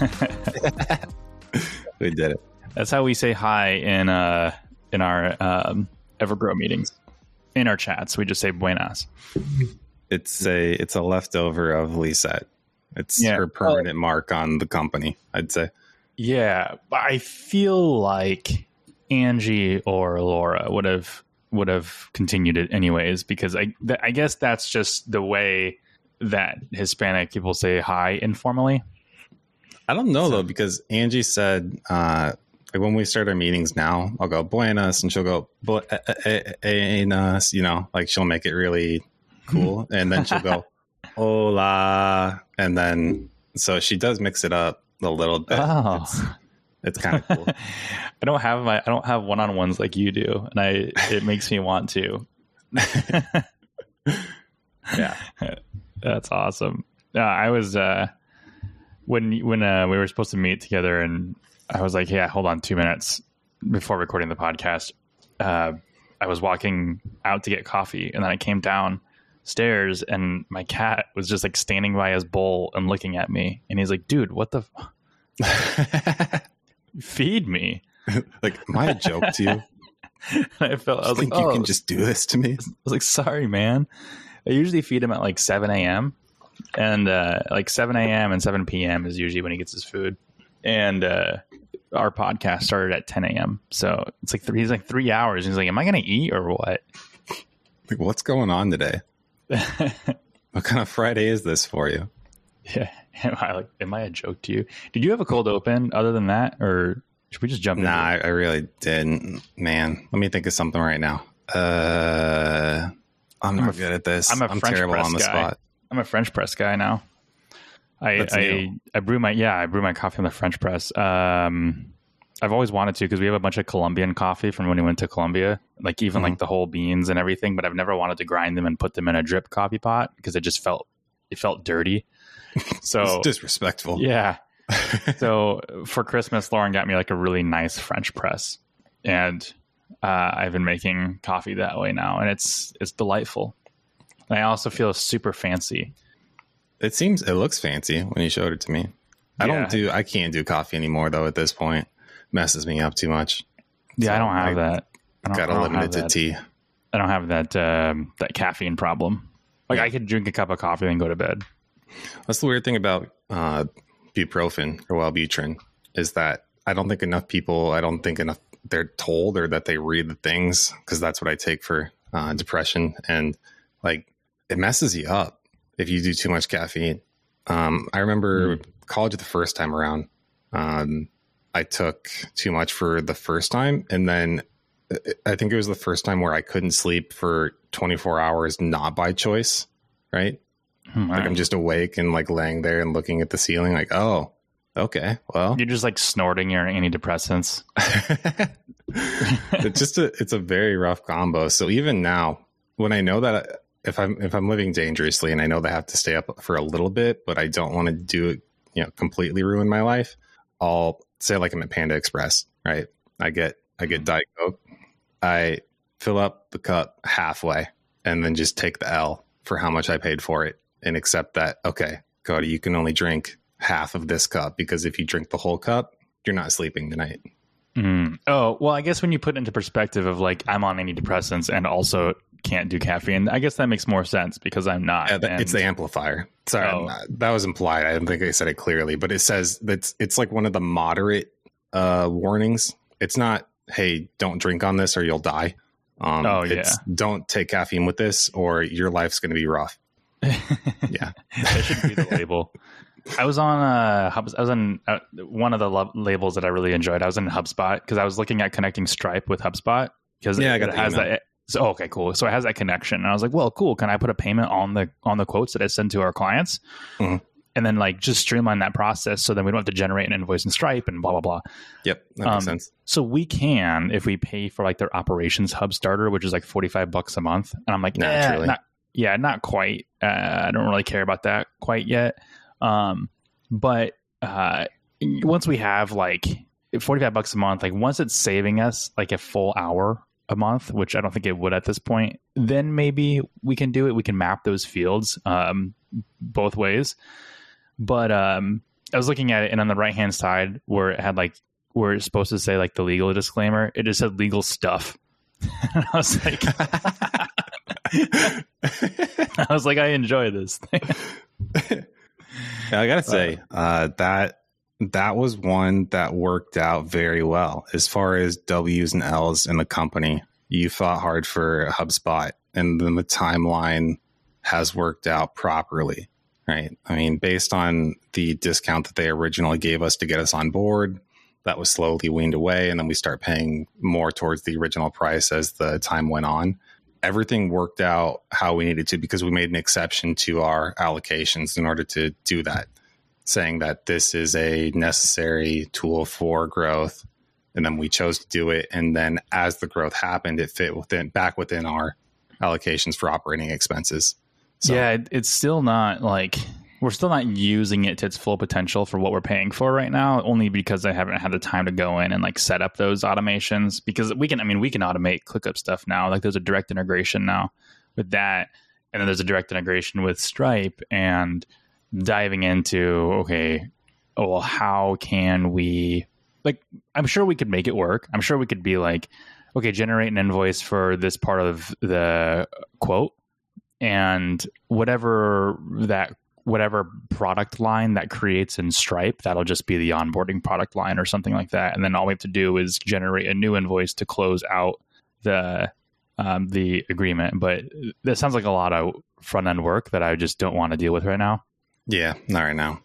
We did it. That's how we say hi in uh in our um, Evergrow meetings. In our chats, we just say buenas. It's a it's a leftover of Lisette. It's Yeah. her permanent mark on the company. I'd say. Yeah, but I feel like Angie or Laura would have would have continued it anyways because I th- I guess that's just the way that Hispanic people say hi informally. I don't know though because Angie said uh, like when we start our meetings now, I'll go buenas and she'll go buenas. You know, like she'll make it really cool, and then she'll go hola, and then so she does mix it up a little bit. Oh. It's, it's kind of cool. I don't have my I don't have one on ones like you do, and I it makes me want to. yeah. That's awesome. Uh, I was uh, when when uh, we were supposed to meet together, and I was like, "Yeah, hold on two minutes before recording the podcast." Uh, I was walking out to get coffee, and then I came downstairs, and my cat was just like standing by his bowl and looking at me, and he's like, "Dude, what the f- feed me?" like, am I a joke to you? I felt I was like, think "Oh, you can just do this to me. I was like, sorry, man. I usually feed him at like 7 a.m. And uh, like 7 a.m. and 7 p.m. is usually when he gets his food. And uh, our podcast started at 10 a.m. So it's like, three, he's like three hours. He's like, am I going to eat or what? Like, what's going on today? What kind of Friday is this for you? yeah. Am I like, am I a joke to you? Did you have a cold open other than that? Or should we just jump Nah, I? I really didn't. Man, let me think of something right now. Uh, I'm not I'm a- good at this. I'm a French terrible press on the guy. spot. I'm a French press guy now. I I. I brew my yeah I brew my coffee on the French press. Um, I've always wanted to because we have a bunch of Colombian coffee from when we went to Colombia, like even Mm-hmm. like the whole beans and everything. But I've never wanted to grind them and put them in a drip coffee pot because it just felt it felt dirty. So It's disrespectful. Yeah. so for Christmas, Lauren got me like a really nice French press, and uh, I've been making coffee that way now, and it's it's delightful. And I also feel super fancy. It seems it looks fancy when you showed it to me. I Yeah. don't do. I can't do coffee anymore though. At this point, messes me up too much. Yeah, I don't have I that. I don't, Gotta I don't limit it to that. tea. I don't have that um, that caffeine problem. Like Yeah. I could drink a cup of coffee and go to bed. That's the weird thing about uh, bupropion or Wellbutrin is that I don't think enough people. I don't think enough they're told or that they read the things because that's what I take for uh, depression and like it messes you up if you do too much caffeine. Um, I remember college the first time around. Um, I took too much for the first time, and then uh, I think it was the first time where I couldn't sleep for 24 hours, not by choice. Right, Hmm, like I'm just awake and like laying there and looking at the ceiling, like, oh, okay, well, You're just like snorting your antidepressants. it's just a it's a very rough combo. So even now, when I know that if I'm if I'm living dangerously and I know that I have to stay up for a little bit, but I don't want to do it, you know, completely ruin my life, I'll say like I'm at Panda Express, right? I get I get Diet Coke, I fill up the cup halfway, and then just take the L for how much I paid for it, and accept that okay, Cody, you can only drink half of this cup because if you drink the whole cup, you're not sleeping tonight. Mm. Oh, well, I guess when you put it into perspective of like I'm on antidepressants and also can't do caffeine, I guess that makes more sense because I'm not. Yeah, And- it's the amplifier. Sorry, Oh. that was implied. I don't think I said it clearly, but it says that's it's like one of the moderate uh, warnings. It's not, hey, don't drink on this or you'll die. Um, Oh, it's, Don't take caffeine with this or your life's going to be rough. Yeah. that should be the label. I was on uh, Hub, I was on uh, one of the lo- labels that I really enjoyed. I was in HubSpot because I was looking at connecting Stripe with HubSpot because Yeah, I it, got it has email. that. So okay, cool. So it has that connection, and I was like, well, cool. Can I put a payment on the on the quotes that I send to our clients, Mhm. and then like just streamline that process so then we don't have to generate an invoice in Stripe and blah blah blah. Yep, that makes Um, sense. So we can if we pay for like their operations hub starter, which is like forty five bucks a month, and I'm like, Naturally. eh, not yeah, not quite. Uh, I don't really care about that quite yet. Um, but uh, once we have like forty five bucks a month, like once it's saving us like a full hour a month, which I don't think it would at this point, then maybe we can do it. We can map those fields um, both ways. But um, I was looking at it, and on the right hand side where it had like where it's supposed to say like the legal disclaimer, it just said legal stuff. I was like, I was like, I enjoy this. yeah, I gotta say uh, that that was one that worked out very well as far as W's and L's in the company. You fought hard for HubSpot, and then the timeline has worked out properly, right? I mean, based on the discount that they originally gave us to get us on board, that was slowly weaned away, and then we start paying more towards the original price as the time went on. Everything worked out how we needed to because we made an exception to our allocations in order to do that, saying that this is a necessary tool for growth. And then we chose to do it. And then as the growth happened, it fit within back within our allocations for operating expenses. So, yeah, it's still not like we're still not using it to its full potential for what we're paying for right now only because i haven't had the time to go in and like set up those automations because we can i mean we can automate clickup stuff now like there's a direct integration now with that and then there's a direct integration with stripe and diving into okay oh well how can we like i'm sure we could make it work i'm sure we could be like okay generate an invoice for this part of the quote and whatever that whatever product line that creates in Stripe, that'll just be the onboarding product line or something like that. And then all we have to do is generate a new invoice to close out the um, the agreement. But that sounds like a lot of front end work that I just don't want to deal with right now. Yeah, not right now.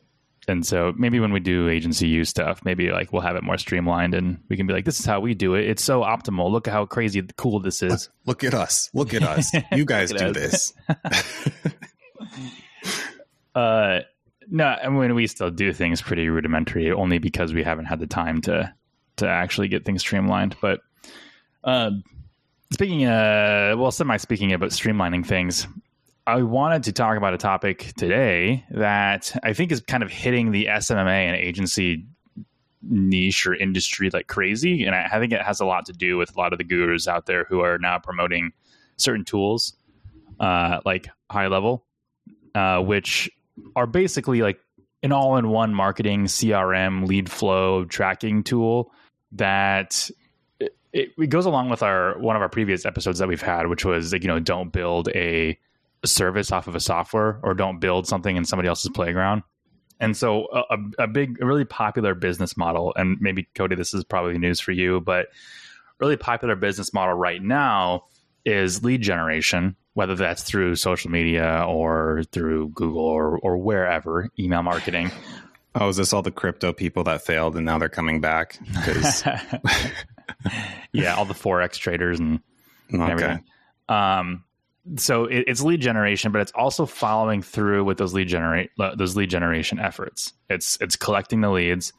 And so maybe when we do agency use stuff, maybe like we'll have it more streamlined and we can be like, this is how we do it. It's so optimal. Look at how crazy cool this is. Look at us. Look at us. You guys do this. Uh, no, I mean we still do things pretty rudimentary, only because we haven't had the time to to actually get things streamlined. But uh, speaking, uh, well, semi speaking about streamlining things, I wanted to talk about a topic today that I think is kind of hitting the SMMA and agency niche or industry like crazy, and I, think it has a lot to do with a lot of the gurus out there who are now promoting certain tools, uh, like high level, uh, which are basically like an all-in-one marketing CRM lead flow tracking tool that it, it, goes along with our one of our previous episodes that we've had, which was like you know don't build a service off of a software or don't build something in somebody else's playground. And so a, a big, a really popular business model, and maybe Cody, this is probably news for you, but really popular business model right now is lead generation, whether that's through social media or through Google or, or wherever, email marketing. Oh, is this all the crypto people that failed and now they're coming back? yeah, all the forex traders and, and okay. everything. Um, so it, it's lead generation, but it's also following through with those lead generate those lead generation efforts. It's it's collecting the leads,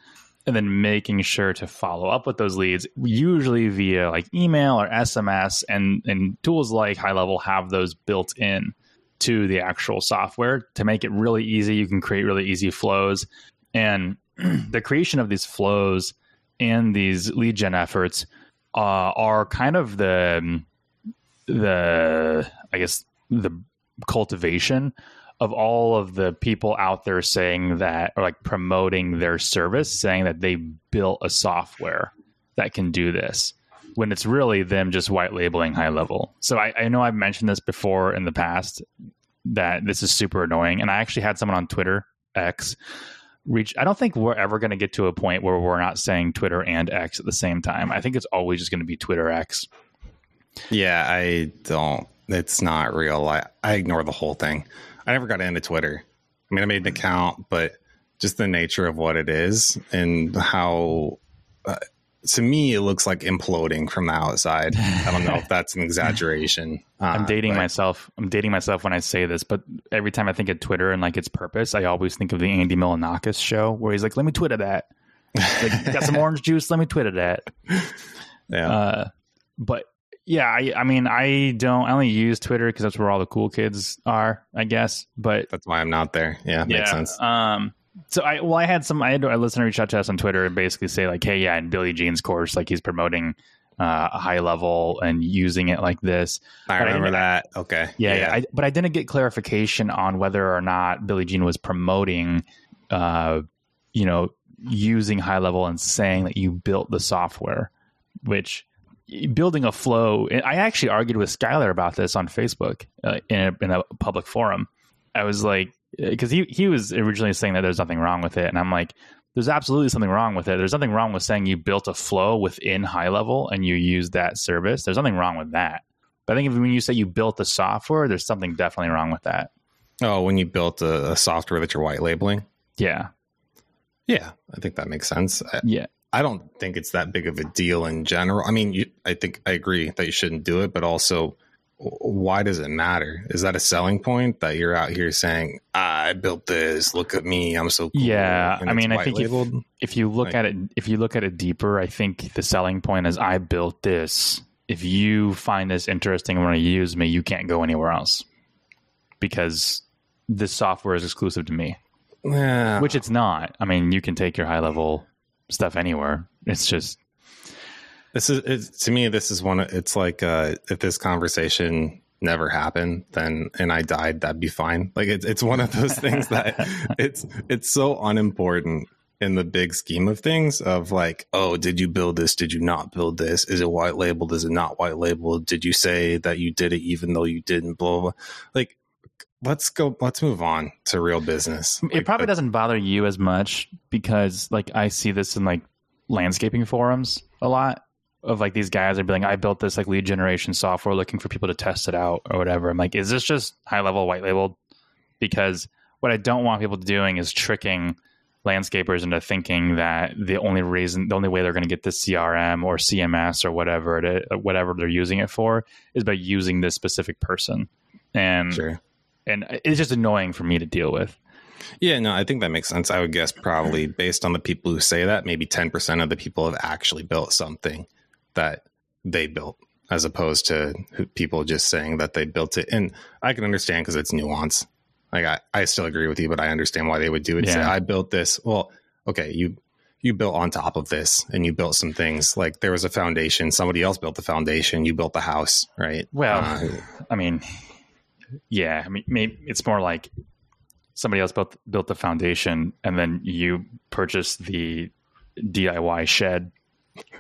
and then making sure to follow up with those leads, usually via like email or SMS, and and tools like High Level have those built in to the actual software to make it really easy. You can create really easy flows, and the creation of these flows and these lead gen efforts uh, are kind of the the I guess the cultivation of all of the people out there saying that or like promoting their service saying that they built a software that can do this when it's really them just white labeling high level. So I, I know i've mentioned this before in the past that this is super annoying and i actually had someone on twitter x reach i don't think we're ever going to get to a point where we're not saying twitter and x at the same time. I think it's always just going to be twitter x yeah i don't it's not real i, I ignore the whole thing I never got into Twitter. I mean, I made an account, but just the nature of what it is and how, uh, to me, it looks like imploding from the outside. I don't know if that's an exaggeration. Uh, I'm dating but. myself. I'm dating myself when I say this, but every time I think of Twitter and like its purpose, I always think of the Andy Milonakis show where he's like, "Let me Twitter that." Like, got some orange juice. Let me Twitter that. Yeah. Uh, but yeah, I, I mean, I don't. I only use Twitter because that's where all the cool kids are, I guess. But that's why I'm not there. Yeah, yeah makes sense. Um, so I well, I had some. I had a listener reach out to us on Twitter and basically say like, "Hey, yeah, in Billy Gene's course, like he's promoting uh, a high level and using it like this." I but remember I that. Okay. Yeah, yeah. yeah I, but I didn't get clarification on whether or not Billy Gene was promoting, uh, you know, using high level and saying that you built the software, which building a flow. I actually argued with Skylar about this on Facebook uh, in, a, in a public forum. I was like, because he he was originally saying that there's nothing wrong with it, and I'm like, there's absolutely something wrong with it. There's nothing wrong with saying you built a flow within high level and you use that service. There's nothing wrong with that. But I think when you say you built the software, there's something definitely wrong with that. Oh, when you built a, a software that you're white labeling? Yeah. Yeah, I think that makes sense. Yeah. I don't think it's that big of a deal in general. I mean, you, I think I agree that you shouldn't do it, but also, why does it matter? Is that a selling point that you're out here saying, "I built this. Look at me. I'm so cool." Yeah, I mean, I think if, if, you look like, at it, if you look at it deeper, I think the selling point is, "I built this." If you find this interesting and want to use me, you can't go anywhere else because this software is exclusive to me. Yeah. Which it's not. I mean, you can take your high level stuff anywhere. It's just this is to me. This is one. Of it's like uh, if this conversation never happened, then and I died, that'd be fine. Like it's it's one of those things that it's it's so unimportant in the big scheme of things. Of like, oh, did you build this? Did you not build this? Is it white labeled? Is it not white labeled? Did you say that you did it even though you didn't? Blah blah. blah. Like let's go let's move on to real business. It like, probably uh, doesn't bother you as much because like i see this in like landscaping forums a lot of like these guys are being like i built this like lead generation software looking for people to test it out or whatever. I'm like is this just high level white labeled? Because what i don't want people doing is tricking landscapers into thinking that the only reason the only way they're going to get this crm or cms or whatever it is, whatever they're using it for is by using this specific person. And sure and it's just annoying for me to deal with. Yeah, no, I think that makes sense. I would guess probably based on the people who say that, maybe 10% of the people have actually built something that they built as opposed to people just saying that they built it. And I can understand because it's nuance. Like I, I still agree with you, but I understand why they would do it. Yeah. Say, I built this. Well, okay, you you built on top of this and you built some things like there was a foundation somebody else built the foundation you built the house right well uh, i mean yeah, I mean, maybe it's more like somebody else built built the foundation, and then you purchased the DIY shed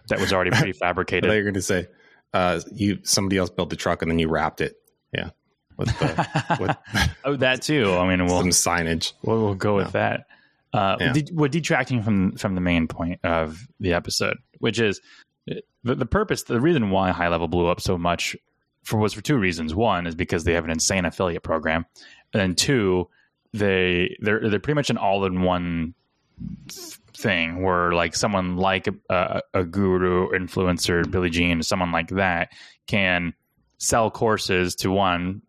that was already prefabricated. you're going to say uh, you somebody else built the truck and then you wrapped it. Yeah, with, the, with oh that too. I mean, we'll, some signage. We'll, we'll go with yeah. that. Uh, yeah. we're detracting from from the main point of the episode, which is the, the purpose, the reason why High Level blew up so much for was for two reasons. One is because they have an insane affiliate program, and two, they they're they're pretty much an all in one thing where like someone like a, a guru influencer Billy Gene, someone like that can sell courses to one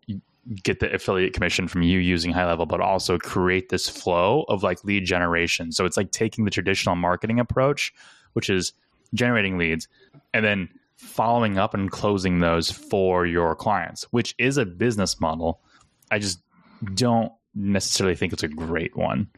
get the affiliate commission from you using high level but also create this flow of like lead generation so it's like taking the traditional marketing approach which is generating leads and then following up and closing those for your clients, which is a business model. I just don't necessarily think it's a great one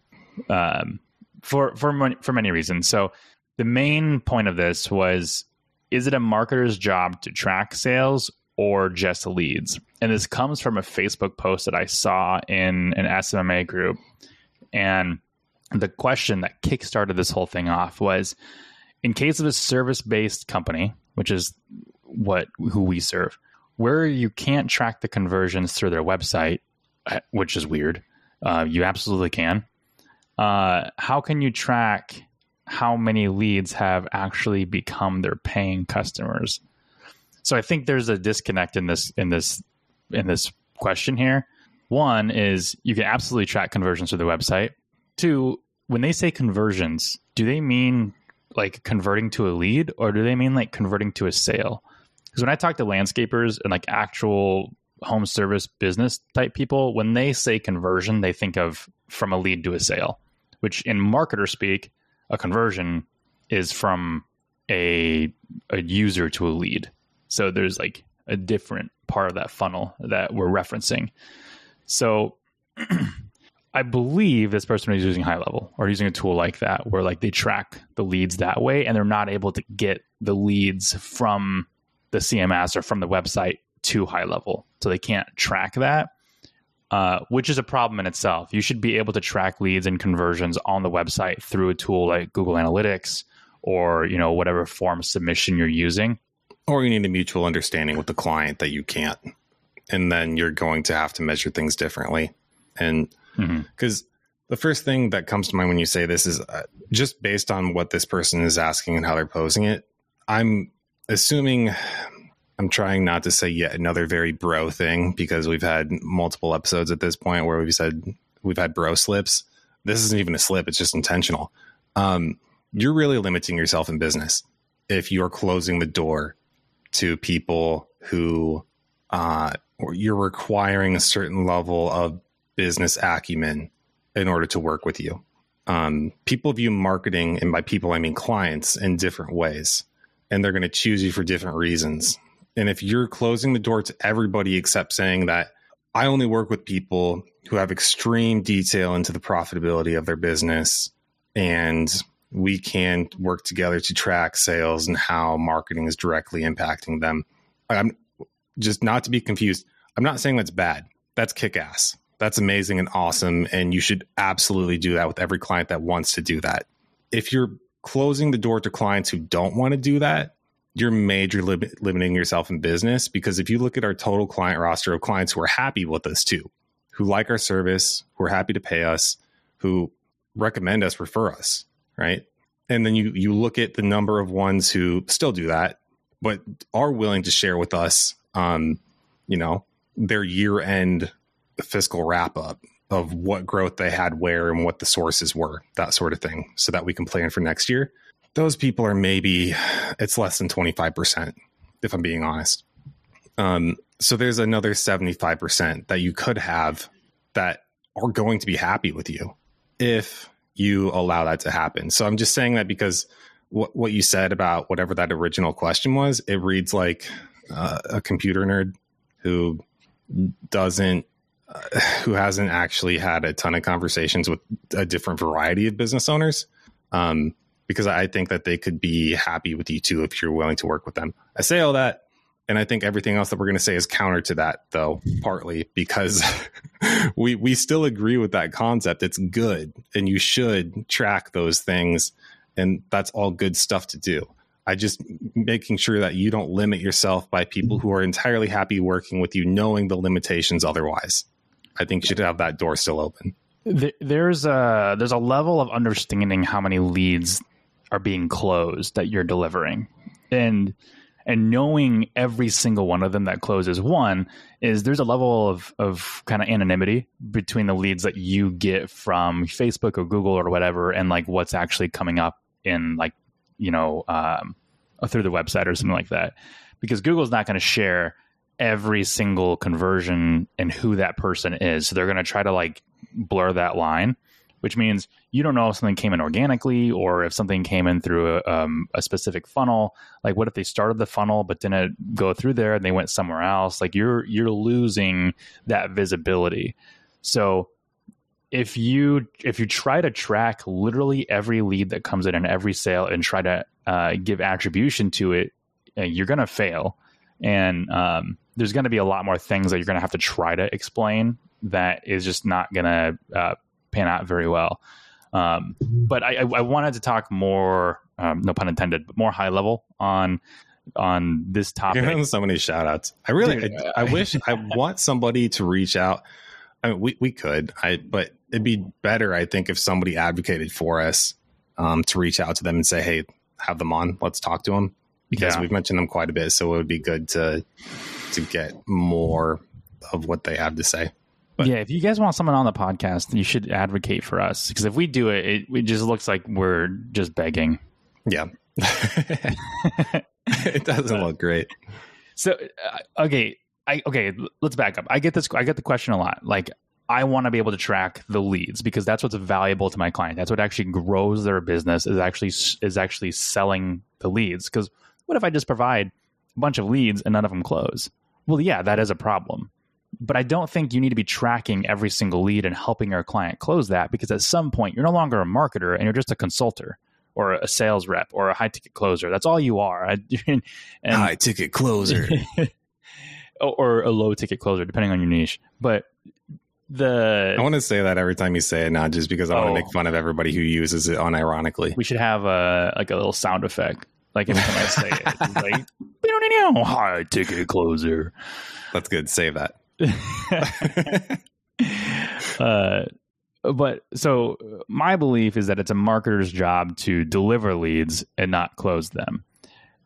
um, for for for many reasons. So the main point of this was: is it a marketer's job to track sales or just leads? And this comes from a Facebook post that I saw in an SMMA group, and the question that kickstarted this whole thing off was: in case of a service based company which is what who we serve, where you can't track the conversions through their website, uh, which is weird. Uh, you absolutely can. Uh, how can you track how many leads have actually become their paying customers? So I think there's a disconnect in this in this in this question here. One is you can absolutely track conversions through the website. Two, when they say conversions, do they mean like converting to a lead or do they mean like converting to a sale? Because when I talk to landscapers and like actual home service business type people, when they say conversion, they think of from a lead to a sale, which in marketer speak, a conversion is from a a user to a lead. So there's like a different part of that funnel that we're referencing. So I believe this person is using high level or using a tool like that where like they track the leads that way and they're not able to get the leads from the CMS or from the website to high level. So they can't track that. uh, which is a problem in itself. You should be able to track leads and conversions on the website through a tool like Google Analytics or you know whatever form submission you're using. Or you need a mutual understanding with the client that you can't, and then you're going to have to measure things differently. And because mm-hmm. the first thing that comes to mind when you say this is uh, just based on what this person is asking and how they're posing it. I'm assuming I'm trying not to say yet another very bro thing because we've had multiple episodes at this point where we've said we've had bro slips. This isn't even a slip, it's just intentional. Um, you're really limiting yourself in business if you're closing the door to people who uh, you're requiring a certain level of business acumen in order to work with you. Um, people view marketing, and by people, I mean clients, in different ways, and they're going to choose you for different reasons. And if you're closing the door to everybody except saying that I only work with people who have extreme detail into the profitability of their business and we can work together to track sales and how marketing is directly impacting them. I'm just not to be confused. I'm not saying that's bad. That's kick ass. That's amazing and awesome. And you should absolutely do that with every client that wants to do that. If you're closing the door to clients who don't want to do that, you're major li- limiting yourself in business because if you look at our total client roster of clients who are happy with us too, who like our service, who are happy to pay us, who recommend us, refer us, right? And then you you look at the number of ones who still do that, but are willing to share with us, um, you know, their year end fiscal wrap up of what growth they had where and what the sources were, that sort of thing, so that we can plan for next year. Those people are maybe it's less than 25% if i'm being honest. Um, so there's another 75% that you could have that are going to be happy with you if you allow that to happen. So i'm just saying that because what, what you said about whatever that original question was it reads like uh, a computer nerd who doesn't who hasn't actually had a ton of conversations with a different variety of business owners um, because I think that they could be happy with you too if you're willing to work with them. I say all that, and I think everything else that we're going to say is counter to that, though, partly because we we still agree with that concept. It's good, and you should track those things, and that's all good stuff to do. I just making sure that you don't limit yourself by people who are entirely happy working with you, knowing the limitations otherwise. I think should have that door still open. There's a there's a level of understanding how many leads are being closed that you're delivering and and knowing every single one of them that closes one is there's a level of of kind of anonymity between the leads that you get from Facebook or Google or whatever and like what's actually coming up in like you know um, through the website or something like that because Google's not going to share every single conversion and who that person is so they're going to try to like blur that line which means you don't know if something came in organically or if something came in through a, um, a, specific funnel. Like, what if they started the funnel but didn't go through there and they went somewhere else? Like, you're you're losing that visibility. So, if you if you try to track literally every lead that comes in and every sale and try to uh, give attribution to it, uh, you're going to fail. And um, there's going to be a lot more things that you're going to have to try to explain that is just not going to uh, pan out very well. Um, but I, I, wanted to talk more, um, no pun intended, but more high level on on this topic. You're so many shout outs. I really, Dude, I, I, wish I want somebody to reach out. I mean, we, we could, I, but it'd be better, I think, if somebody advocated for us um, to reach out to them and say, Hey, have them on. Let's talk to them because yeah. we've mentioned them quite a bit. So it would be good to, to get more of what they have to say. But yeah, if you guys want someone on the podcast, you should advocate for us because if we do it, it, it just looks like we're just begging. Yeah, it doesn't look great. So uh, okay, I okay, let's back up. I get this. I get the question a lot. Like, I want to be able to track the leads because that's what's valuable to my client. That's what actually grows their business. Is actually is actually selling the leads. Because what if I just provide a bunch of leads and none of them close? Well, yeah, that is a problem but I don't think you need to be tracking every single lead and helping your client close that because at some point you're no longer a marketer and you're just a consultant or a sales rep or a high ticket closer. That's all you are. and, high ticket closer or a low ticket closer, depending on your niche. But the I want to say that every time you say it now, just because I want Oh. to make fun of everybody who uses it unironically. we should have a like a little sound effect. Like every time I say it, it's like high ticket closer. That's good. Save that. uh, but so my belief is that it's a marketer's job to deliver leads and not close them.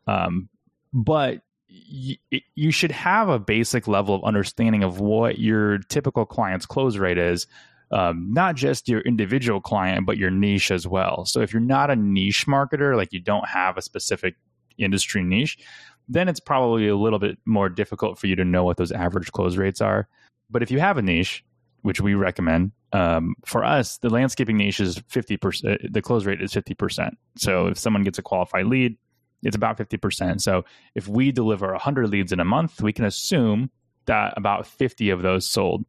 Um, but y- you should have a basic level of understanding of what your typical client's close rate is. Um, not just your individual client, but your niche as well. So if you're not a niche marketer, like you don't have a specific industry niche, then it's probably a little bit more difficult for you to know what those average close rates are. But if you have a niche, which we recommend, um, for us, the landscaping niche is 50%, the close rate is 50%. So if someone gets a qualified lead, it's about 50%. So if we deliver 100 leads in a month, we can assume that about 50 of those sold.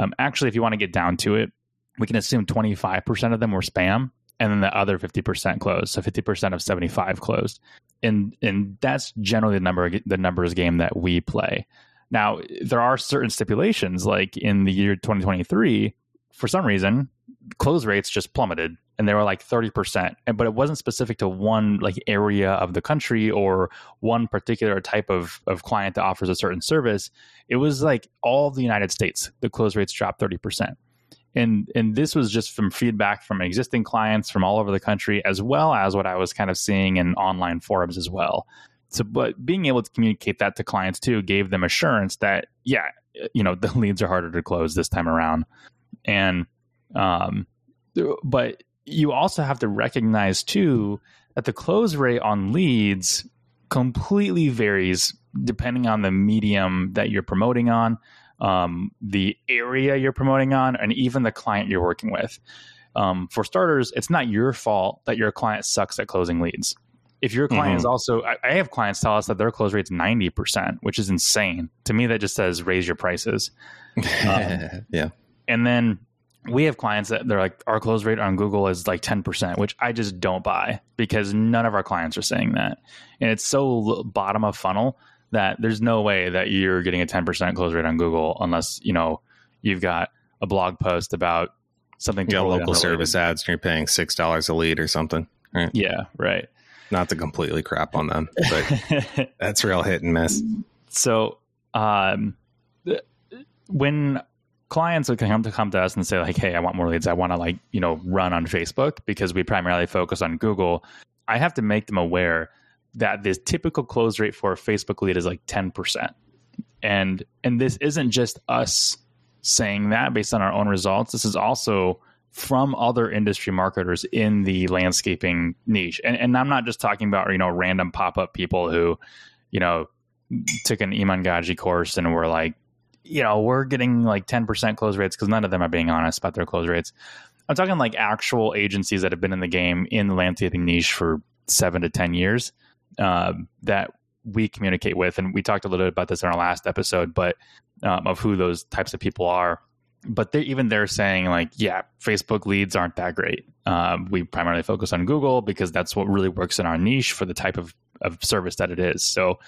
Um, actually, if you want to get down to it, we can assume 25% of them were spam and then the other 50% closed. So 50% of 75 closed. And and that's generally the number the numbers game that we play. Now, there are certain stipulations like in the year 2023, for some reason, close rates just plummeted and they were like 30%. And but it wasn't specific to one like area of the country or one particular type of of client that offers a certain service. It was like all of the United States, the close rates dropped 30% and and this was just from feedback from existing clients from all over the country as well as what i was kind of seeing in online forums as well so but being able to communicate that to clients too gave them assurance that yeah you know the leads are harder to close this time around and um but you also have to recognize too that the close rate on leads completely varies depending on the medium that you're promoting on um, the area you're promoting on, and even the client you're working with. Um, for starters, it's not your fault that your client sucks at closing leads. If your client is also, I, I have clients tell us that their close rate's 90%, which is insane. To me, that just says raise your prices. yeah. And then we have clients that they're like, our close rate on Google is like 10%, which I just don't buy because none of our clients are saying that. And it's so bottom of funnel that there's no way that you're getting a 10% close rate on Google unless, you know, you've got a blog post about something You got local service ads and you're paying $6 a lead or something. Right. Yeah, right. Not to completely crap on them, but that's real hit and miss. so um, when clients would come to come to us and say like hey i want more leads. I want to like you know run on facebook because we primarily focus on google. I have to make them aware that the typical close rate for a facebook lead is like 10% and and this isn't just us saying that based on our own results. This is also from other industry marketers in the landscaping niche. And, and i'm not just talking about you know random pop-up people who you know took an Iman Gadzhi course and were like you know we're getting like 10% close rates because none of them are being honest about their close rates. I'm talking like actual agencies that have been in the game in the landscaping niche for seven to ten years um, that we communicate with and we talked a little bit about this in our last episode but um, of who those types of people are. But they even they're saying like yeah facebook leads aren't that great. Um, we primarily focus on google because that's what really works in our niche for the type of, of service that it is. So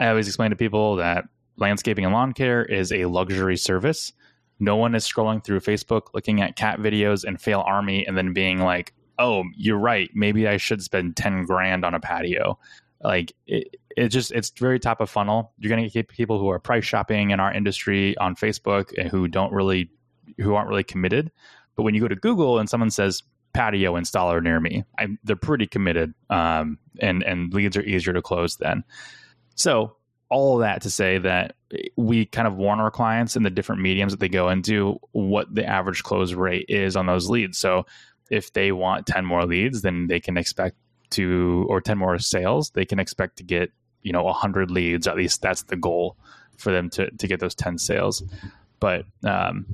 i always explain to people that landscaping and lawn care is a luxury service. No one is scrolling through facebook looking at cat videos and fail army and then being like oh you're right. Maybe i should spend 10 grand on a patio. Like it, it just it's very top of funnel. You're going to get people who are price shopping in our industry on facebook and who don't really who aren't really committed. But when you go to google and someone says patio installer near me I, they're pretty committed um, and and leads are easier to close then. So all that to say that we kind of warn our clients in the different mediums that they go into what the average close rate is on those leads. So if they want 10 more leads then they can expect to or 10 more sales they can expect to get you know 100 leads. At least that's the goal for them to to get those 10 sales. But um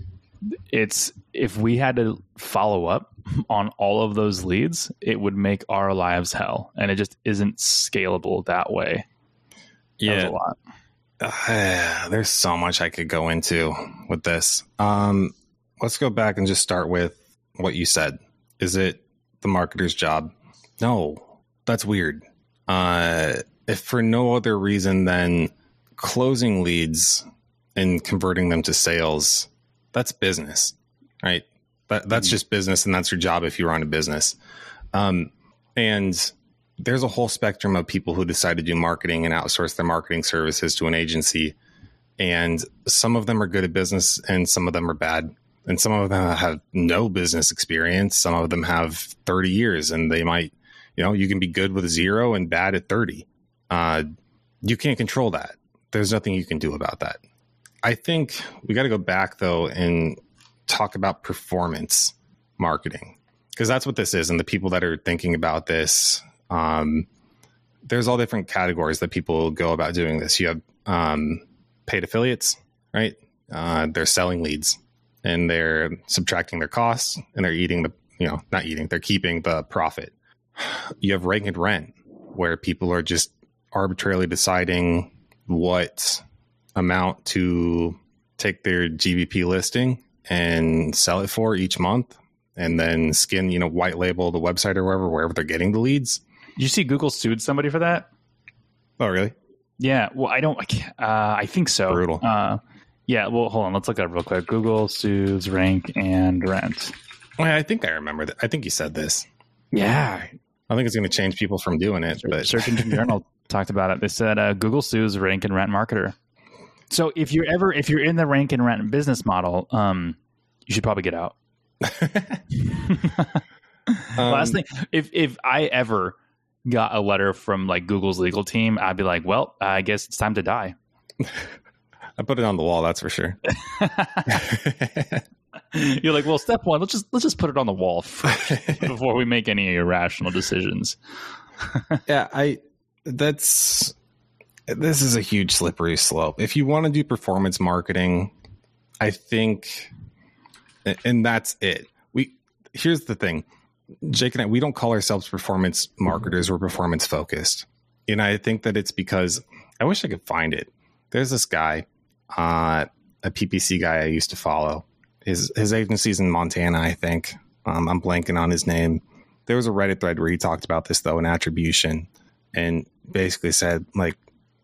it's if we had to follow up on all of those leads it would make our lives hell. And it just isn't scalable that way Yeah. Uh, there's so much I could go into with this. Um, let's go back and just start with what you said. Is it the marketer's job? No, that's weird. Uh, if for no other reason than closing leads and converting them to sales that's business, right? That, that's mm-hmm. just business, and that's your job if you run a business. Um, and there's a whole spectrum of people who decide to do marketing and outsource their marketing services to an agency. And some of them are good at business, and some of them are bad. And some of them have no business experience. Some of them have 30 years, and they might, you know, you can be good with zero and bad at 30. Uh, you can't control that. There's nothing you can do about that. I think we got to go back though and talk about performance marketing because that's what this is. And the people that are thinking about this, um, there's all different categories that people go about doing this. You have um, paid affiliates, right? Uh, they're selling leads and they're subtracting their costs and they're eating the, you know, not eating, they're keeping the profit. You have rank and rent where people are just arbitrarily deciding what amount to take their GBP listing and sell it for each month and then skin, you know, white label the website or wherever, wherever they're getting the leads. You see Google sued somebody for that? Oh, really? Yeah. Well, I don't, uh, I think so. Brutal. Uh, yeah. Well, hold on. Let's look at it real quick. Google sues rank and rent. Well, I think I remember that. I think you said this. Yeah. I think it's going to change people from doing it. But Search Engine Journal talked about it. They said uh, Google sues rank and rent marketer. So if you're ever if you're in the rank and rent business model, um, you should probably get out. um, Last thing, if if I ever got a letter from like Google's legal team, I'd be like, well, I guess it's time to die. I put it on the wall, that's for sure. You're like, well, step one, let's just let's just put it on the wall first before we make any irrational decisions. yeah, I that's this is a huge slippery slope. If you want to do performance marketing, I think, and that's it. We here's the thing, Jake and I, we don't call ourselves performance marketers. We're performance focused, and I think that it's because I wish I could find it. There's this guy, uh, a PPC guy I used to follow. His his agency's in Montana, I think. Um, I'm blanking on his name. There was a Reddit thread where he talked about this though in attribution, and basically said like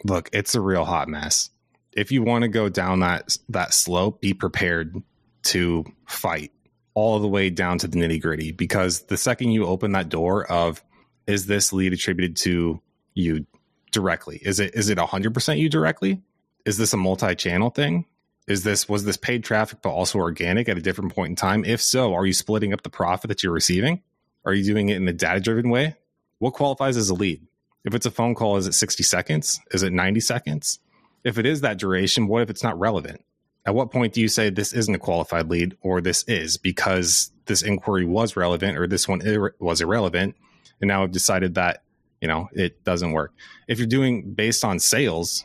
look, it's a real hot mess. If you want to go down that that slope, be prepared to fight all the way down to the nitty gritty because the second you open that door of is this lead attributed to you directly? Is it is it 100% you directly? Is this a multi-channel thing? Is this was this paid traffic but also organic at a different point in time? If so, are you splitting up the profit that you're receiving? Are you doing it in a data-driven way? What qualifies as a lead? If it's a phone call, is it 60 seconds? Is it 90 seconds? If it is that duration, what if it's not relevant? At what point do you say this isn't a qualified lead or this is because this inquiry was relevant or this one ir- was irrelevant? And now I've decided that, you know, it doesn't work. If you're doing based on sales,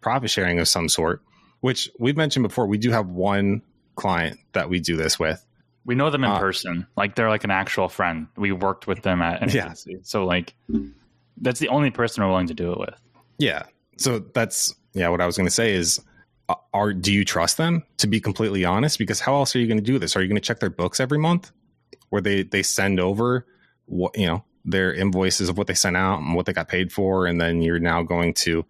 profit sharing of some sort, which we've mentioned before, we do have one client that we do this with. We know them in uh, person. Like they're like an actual friend. We worked with them at an yeah. agency. So like that's the only person we're willing to do it with. Yeah. So that's yeah. What I was going to say is, are do you trust them? To be completely honest, because how else are you going to do this? Are you going to check their books every month, where they they send over what you know their invoices of what they sent out and what they got paid for, and then you're now going to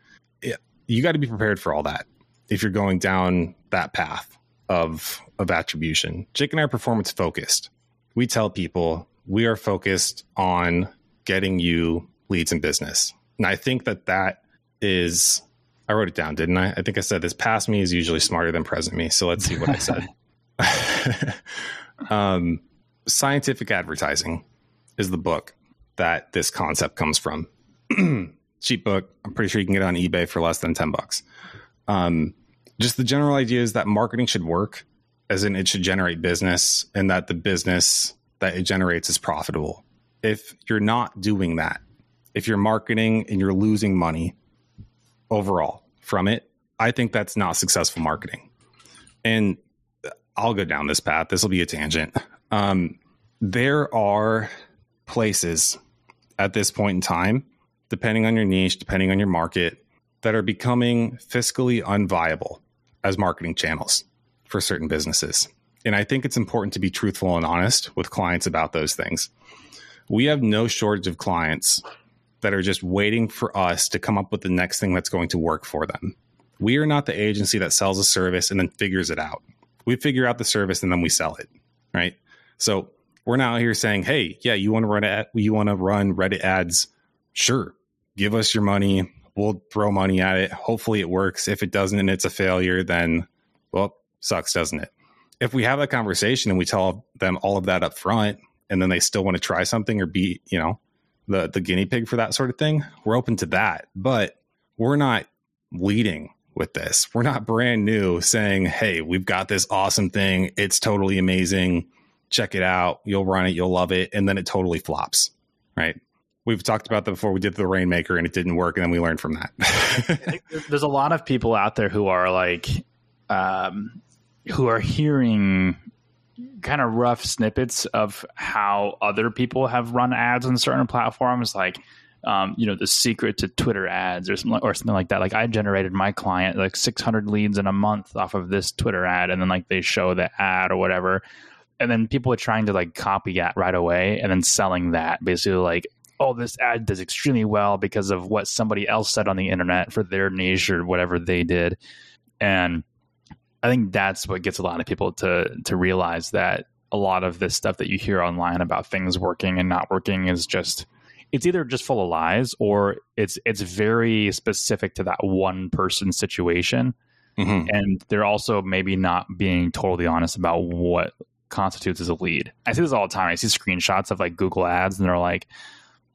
you got to be prepared for all that if you're going down that path of of attribution. Jake and I are performance focused. We tell people we are focused on getting you leads in business. And I think that that is, I wrote it down, didn't I? I think I said this past me is usually smarter than present me. So let's see what I said. um, Scientific Advertising is the book that this concept comes from. Cheap book. I'm pretty sure you can get it on eBay for less than 10 bucks. Um, just the general idea is that marketing should work, as in it should generate business, and that the business that it generates is profitable. If you're not doing that, if you're marketing and you're losing money overall from it, I think that's not successful marketing. And I'll go down this path. This will be a tangent. Um, there are places at this point in time, depending on your niche, depending on your market, that are becoming fiscally unviable as marketing channels for certain businesses. And I think it's important to be truthful and honest with clients about those things. We have no shortage of clients that are just waiting for us to come up with the next thing that's going to work for them. We are not the agency that sells a service and then figures it out. We figure out the service and then we sell it, right? So we're now here saying, hey, yeah, you want to run ad, you want to run Reddit ads? Sure, give us your money. We'll throw money at it. Hopefully it works. If it doesn't and it's a failure, then well, sucks, doesn't it? If we have that conversation and we tell them all of that up front, and then they still want to try something or be, you know, the the guinea pig for that sort of thing, we're open to that. But we're not leading with this. We're not brand new saying, "Hey, we've got this awesome thing. It's totally amazing. Check it out. You'll run it, you'll love it." And then it totally flops, right? We've talked about that before. We did the Rainmaker and it didn't work, and then we learned from that. There's a lot of people out there who are like, um, who are hearing kind of rough snippets of how other people have run ads on certain platforms, like um, you know the secret to Twitter ads or something or something like that. Like I generated my client like 600 leads in a month off of this Twitter ad, and then like they show the ad or whatever, and then people are trying to like copy that right away, and then selling that basically like. Oh, this ad does extremely well because of what somebody else said on the internet for their niche or whatever they did. And I think that's what gets a lot of people to to realize that a lot of this stuff that you hear online about things working and not working is just it's either just full of lies or it's it's very specific to that one person situation. Mm-hmm. And they're also maybe not being totally honest about what constitutes as a lead. I see this all the time. I see screenshots of like Google ads and they're like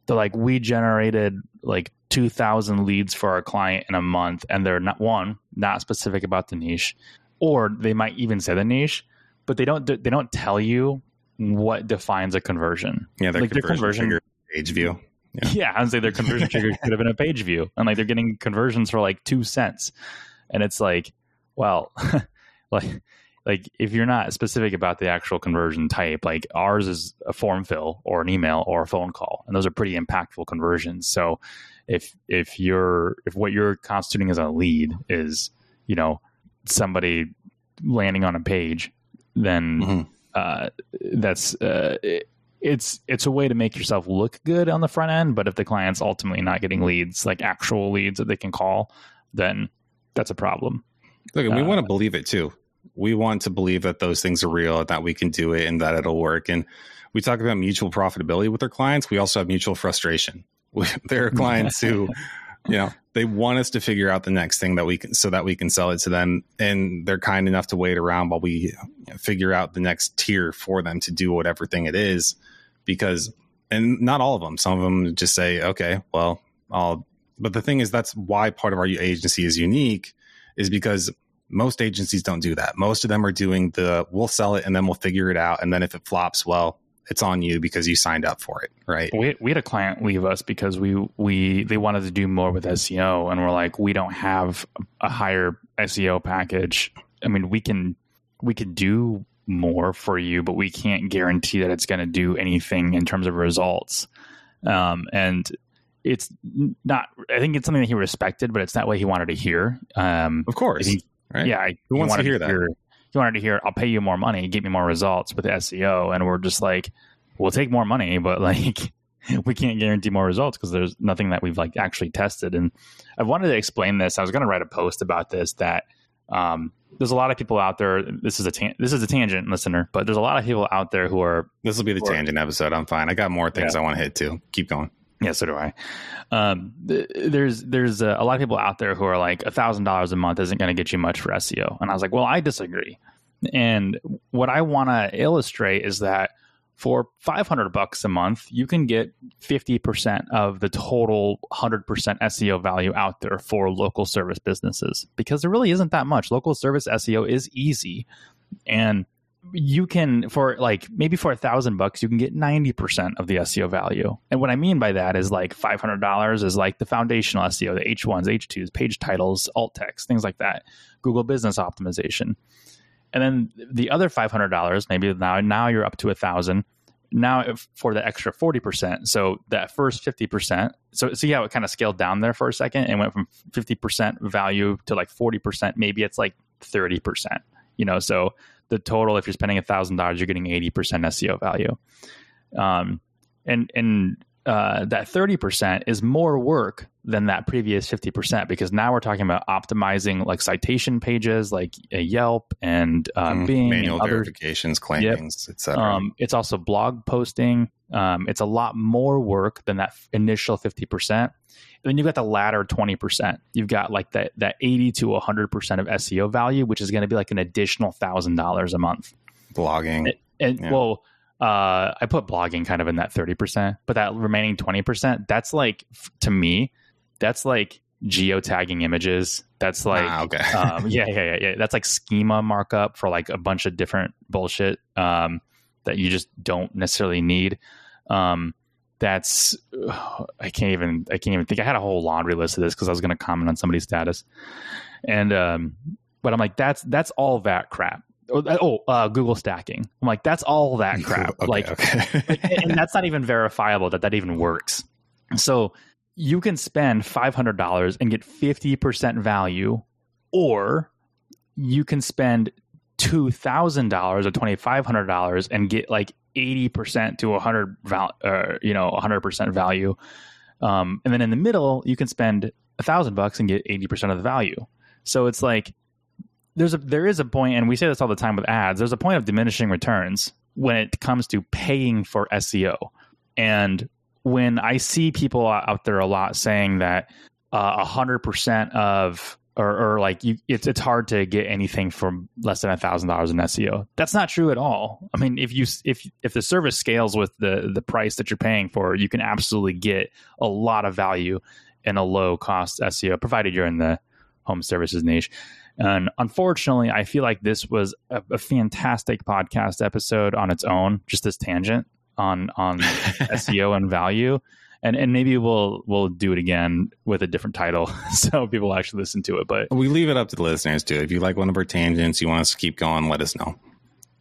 they're like we generated like 2000 leads for our client in a month and they're not one not specific about the niche or they might even say the niche but they don't they don't tell you what defines a conversion. Yeah their like conversion, their conversion page view. Yeah, yeah I would say their conversion trigger could have been a page view and like they're getting conversions for like two cents and it's like well like like if you're not specific about the actual conversion type like ours is a form fill or an email or a phone call and those are pretty impactful conversions. So if if you're if what you're constituting as a lead is you know somebody landing on a page then mm-hmm. uh, that's uh, it, it's it's a way to make yourself look good on the front end but if the client's ultimately not getting leads like actual leads that they can call then that's a problem look we uh, want to believe it too we want to believe that those things are real, that we can do it, and that it'll work. And we talk about mutual profitability with our clients. We also have mutual frustration. there are clients who, know, they want us to figure out the next thing that we can, so that we can sell it to them, and they're kind enough to wait around while we figure out the next tier for them to do whatever thing it is. Because, and not all of them. Some of them just say, okay, well, I'll. But the thing is, that's why part of our agency is unique, is because most agencies don't do that. Most of them are doing the we'll sell it and then we'll figure it out. And then if it flops, well, it's on you because you signed up for it, right? We, we had a client leave us because we we they wanted to do more with SEO, and we're like, we don't have a higher SEO package. I mean, we can we could do more for you, but we can't guarantee that it's going to do anything in terms of results. Um, and it's not. I think it's something that he respected, but it's not what he wanted to hear. Um, of course, he, Right? Yeah. Who wants to hear that? Hear, he wanted to hear, I'll pay you more money, get me more results with SEO. And we're just like, we'll take more money, but like, we can't guarantee more results because there's nothing that we've like actually tested. And I wanted to explain this. I was going to write a post about this that, um, there's a lot of people out there. This is a ta- this is a tangent listener, but there's a lot of people out there who are. This will be the tangent episode. I'm fine. I got more things yeah. I want to hit too. Keep going. Yeah, so do I. Um, th- there's there's a, a, lot of people out there who are like a thousand dollars a month isn't going to get you much for SEO, and I was like, well, I disagree. And what I want to illustrate is that for 500 bucks a month, you can get 50% of the total 100% SEO value out there for local service businesses because there really isn't that much. Local service SEO is easy, and you can for like maybe for a thousand bucks you can get 90% of the seo value. And what i mean by that is like $500 is like the foundational seo the h1s h2s page titles alt text things like that. Google business optimization. And then the other $500 maybe now now you're up to a thousand. Now for the extra 40% so that first 50% so see how it kind of scaled down there for a second and went from 50% value to like 40% maybe it's like 30% you know? So the total if you're spending a thousand dollars you're getting 80% seo value. Um, and and uh, that 30% is more work than that previous 50% because now we're talking about optimizing like citation pages like a Yelp and uh, mm, Bing manual and verifications, claims, yep. etc. Um, it's also blog posting. Um, it's a lot more work than that initial 50%. And then you've got the latter 20%. You've got like that, that 80 to 100% of SEO value, which is going to be like an additional $1,000 a month. Blogging. And, and yeah. well, uh, I put blogging kind of in that 30%, but that remaining 20%, that's like, to me, that's like geotagging images. That's like, ah, okay. um, yeah, yeah, yeah, yeah. That's like schema markup for like a bunch of different bullshit um, that you just don't necessarily need. Um, that's I can't even I can't even think. I had a whole laundry list of this because I was going to comment on somebody's status, and um, but I'm like that's that's all that crap. Oh, oh uh, Google stacking. I'm like, that's all that crap. okay, like, okay. and that's not even verifiable that that even works. So you can spend $500 and get 50% value, or you can spend $2,000 or $2,500 and get like 80% to 100 val- uh, you know, 100% value. Um, and then in the middle, you can spend a thousand bucks and get 80% of the value. So it's like, there's a there is a point, and we say this all the time with ads. There's a point of diminishing returns when it comes to paying for SEO. And when I see people out there a lot saying that uh, a hundred percent of or, or, like you, it's it's hard to get anything for less than a thousand dollars in SEO. That's not true at all. I mean, if you if if the service scales with the the price that you're paying for, you can absolutely get a lot of value in a low cost SEO, provided you're in the home services niche. And unfortunately, I feel like this was a, a fantastic podcast episode on its own, just this tangent on on SEO and value. And and maybe we'll we'll do it again with a different title so people actually listen to it. But we leave it up to the listeners too. If you like one of our tangents, you want us to keep going, let us know.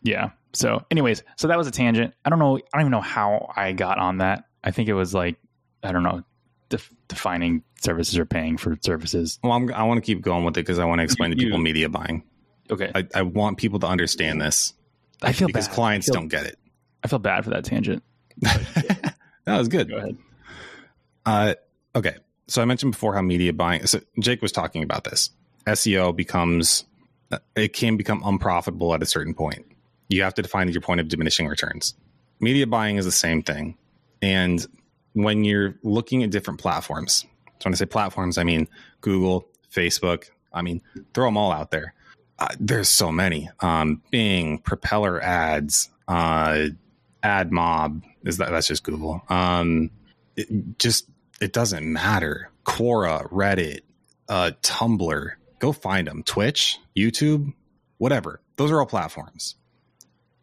Yeah. So, anyways, so that was a tangent. I don't know. I don't even know how I got on that. I think it was like I don't know def- defining services or paying for services. Well, I'm, i want to keep going with it because I want to explain you, to people media buying. Okay, I, I, want people to understand this. I feel because bad. clients feel, don't get it. I feel bad for that tangent. that was good. Go ahead. Uh, okay, so I mentioned before how media buying. So Jake was talking about this. SEO becomes it can become unprofitable at a certain point. You have to define your point of diminishing returns. Media buying is the same thing, and when you're looking at different platforms, so when I say platforms, I mean Google, Facebook. I mean, throw them all out there. Uh, there's so many. Um, Bing, Propeller Ads, uh, AdMob. Is that that's just Google? Um, it just it doesn't matter. Quora, Reddit, uh, Tumblr. Go find them. Twitch, YouTube, whatever. Those are all platforms.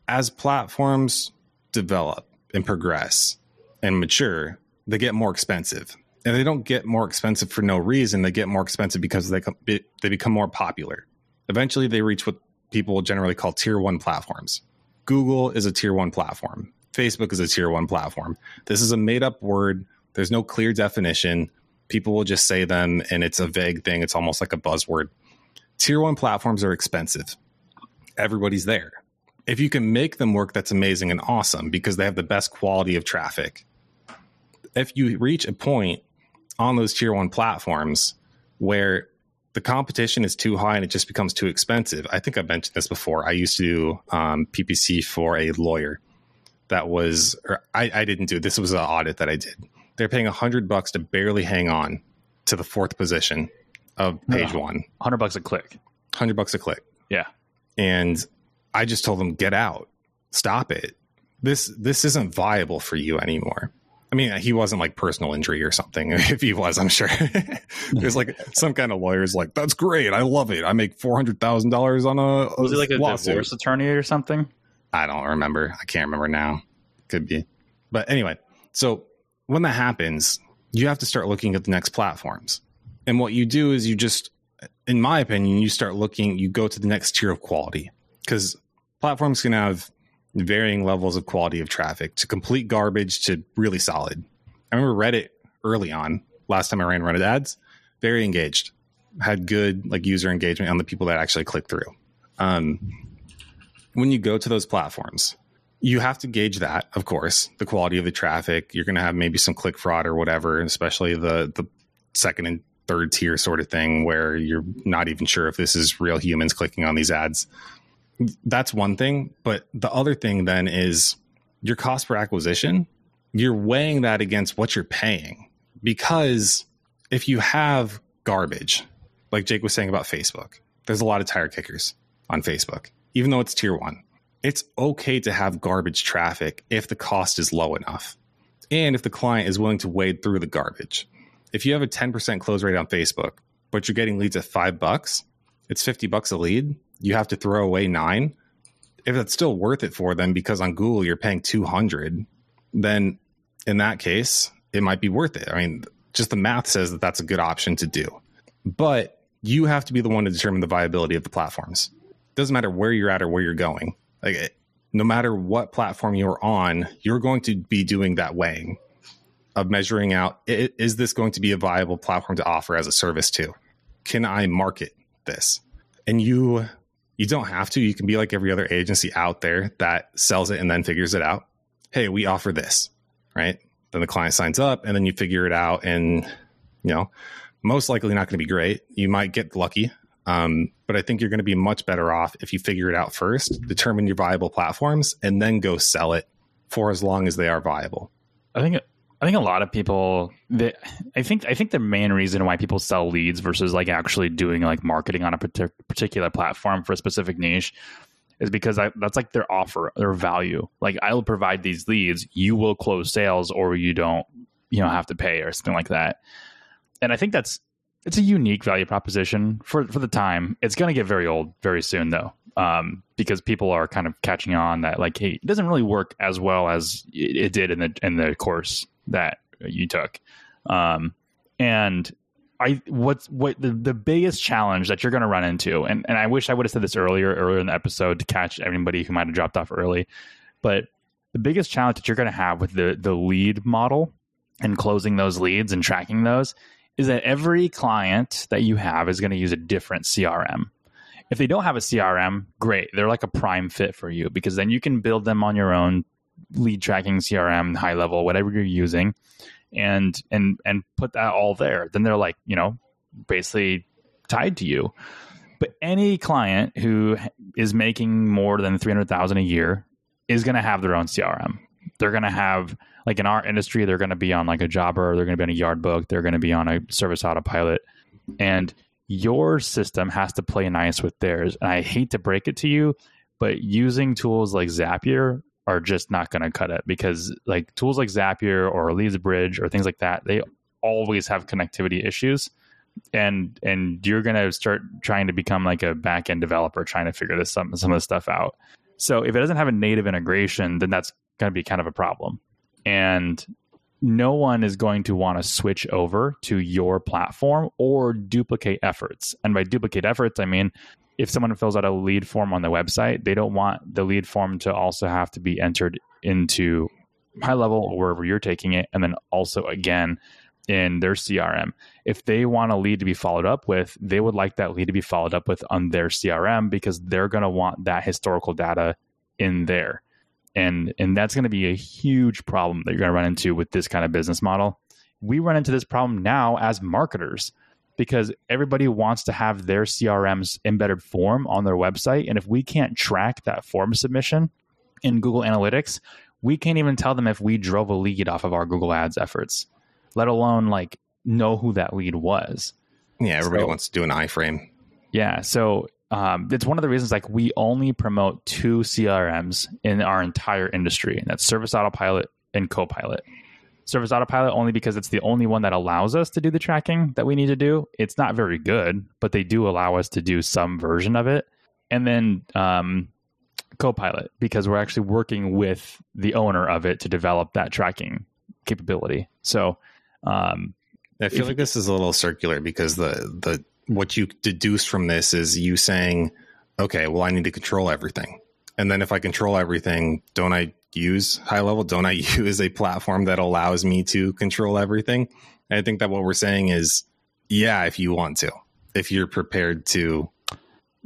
As platforms develop and progress and mature, they get more expensive. And they don't get more expensive for no reason. They get more expensive because they they become more popular. Eventually, they reach what people generally call tier one platforms. Google is a tier one platform. Facebook is a tier one platform. This is a made up word. There's no clear definition. People will just say them, and it's a vague thing. It's almost like a buzzword. Tier one platforms are expensive. Everybody's there. If you can make them work, that's amazing and awesome because they have the best quality of traffic if you reach a point on those tier one platforms where the competition is too high and it just becomes too expensive. I think I've mentioned this before. I used to do um, PPC for a lawyer that was, I, I, didn't do this was an audit that I did. They're paying a hundred bucks to barely hang on to the fourth position of page no, one. Hundred bucks a click. Hundred bucks a click. Yeah. And I just told them, get out, stop it. This this isn't viable for you anymore. I mean, he wasn't like personal injury or something. If he was, I'm sure there's like some kind of lawyers like, that's great. I love it. I make four hundred thousand dollars on a, was he like a lawsuit. divorce attorney or something? I don't remember. I can't remember now. Could be, but anyway. So when that happens, you have to start looking at the next platforms, and what you do is you just, in my opinion, you start looking. You go to the next tier of quality because platforms can have varying levels of quality of traffic to complete garbage to really solid. I remember Reddit early on, last time I ran Reddit ads, very engaged, had good like user engagement on the people that actually click through. Um, when you go to those platforms, you have to gauge that, of course, the quality of the traffic. You're going to have maybe some click fraud or whatever, especially the the second and third tier sort of thing where you're not even sure if this is real humans clicking on these ads. That's one thing, but the other thing then is your cost per acquisition. You're weighing that against what you're paying because if you have garbage, like Jake was saying about Facebook, there's a lot of tire kickers on Facebook, even though it's tier one it's okay to have garbage traffic if the cost is low enough and if the client is willing to wade through the garbage. If you have a 10% close rate on Facebook, but you're getting leads at five bucks, it's 50 bucks a lead. You have to throw away nine. If it's still worth it for them because on Google you're paying 200, then in that case, it might be worth it. I mean, just the math says that that's a good option to do. But you have to be the one to determine the viability of the platforms. It doesn't matter where you're at or where you're going like eh, no matter what platform you're on, you're going to be doing that weighing of measuring out is this going to be a viable platform to offer as a service to? Can I market this? And you you don't have to. You can be like every other agency out there that sells it and then figures it out. Hey, we offer this, right? Then the client signs up and then you figure it out and you know, most likely not going to be great. You might get lucky um, but I think you're going to be much better off if you figure it out first, determine your viable platforms, and then go sell it for as long as they are viable. I think I think a lot of people that I think I think the main reason why people sell leads versus like actually doing like marketing on a particular platform for a specific niche is because I, that's like their offer, their value. Like I'll provide these leads, you will close sales, or you don't, you know, have to pay or something like that. And I think that's it's a unique value proposition for for the time. It's going to get very old very soon though, um, because people are kind of catching on that like, hey, it doesn't really work as well as it, it did in the in the course that you took, um, and I what's what the, the biggest challenge that you're going to run into, and and I wish I would have said this earlier earlier in the episode to catch anybody who might have dropped off early, but the biggest challenge that you're going to have with the the lead model and closing those leads and tracking those is that every client that you have is going to use a different CRM. If they don't have a CRM, great. They're like a prime fit for you because then you can build them on your own lead tracking CRM, HighLevel, whatever you're using, and and and put that all there. Then they're like, you know, basically tied to you. But any client who is making more than 300,000 a year is going to have their own CRM. They're going to have like in our industry, they're going to be on like a jobber, they're going to be on a Yardbook, they're going to be on a service autopilot, and your system has to play nice with theirs. And I hate to break it to you, but using tools like Zapier are just not going to cut it because like tools like Zapier or LeadsBridge or things like that, they always have connectivity issues. And and you're gonna start trying to become like a back end developer trying to figure this some some of this stuff out. So if it doesn't have a native integration, then that's going to be kind of a problem and no one is going to want to switch over to your platform or duplicate efforts. And by duplicate efforts, I mean if someone fills out a lead form on the website, they don't want the lead form to also have to be entered into HighLevel or wherever you're taking it. And then also again in their CRM. If they want a lead to be followed up with, they would like that lead to be followed up with on their CRM because they're going to want that historical data in there and and that's going to be a huge problem that you're going to run into with this kind of business model we run into this problem now as marketers because everybody wants to have their crm's embedded form on their website. And if we can't track that form submission in google analytics we can't even tell them if we drove a lead off of our google ads efforts let alone like know who that lead was. Yeah everybody so, wants to do an iframe. Yeah so um, it's one of the reasons like we only promote two CRMs in our entire industry, and that's Service Autopilot and Copilot. Service Autopilot only because it's the only one that allows us to do the tracking that we need to do. It's not very good, but they do allow us to do some version of it. And then um, Copilot because we're actually working with the owner of it to develop that tracking capability. So um, I feel like this is a little circular because the the what you deduce from this is you saying, okay, well, I need to control everything. And then if I control everything, don't I use HighLevel? Don't I use a platform that allows me to control everything? And I think that what we're saying is, yeah, if you want to, if you're prepared to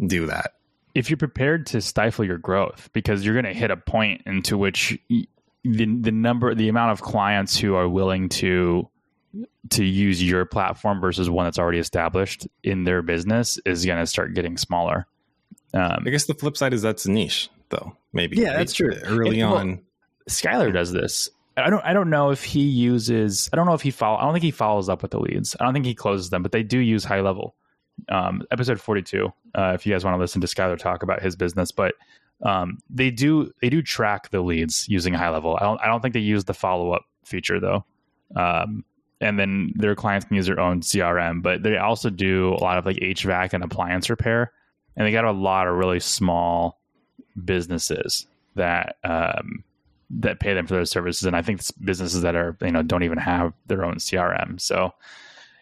do that. if you're prepared to stifle your growth because you're going to hit a point into which the the number the amount of clients who are willing to to use your platform versus one that's already established in their business is going to start getting smaller. Um, I guess the flip side is that's a niche, though. Maybe yeah, that's true. Early and, on, well, Skylar does this. I don't. I don't know if he uses. I don't know if he follow. I don't think he follows up with the leads. I don't think he closes them, but they do use HighLevel. Um, episode forty two. Uh, if you guys want to listen to Skylar talk about his business, but um, they do they do track the leads using HighLevel. I don't. I don't think they use the follow up feature though. Um, and then their clients can use their own CRM, but they also do a lot of like HVAC and appliance repair, and they got a lot of really small businesses that um, that pay them for those services, and I think businesses that are you know don't even have their own CRM. So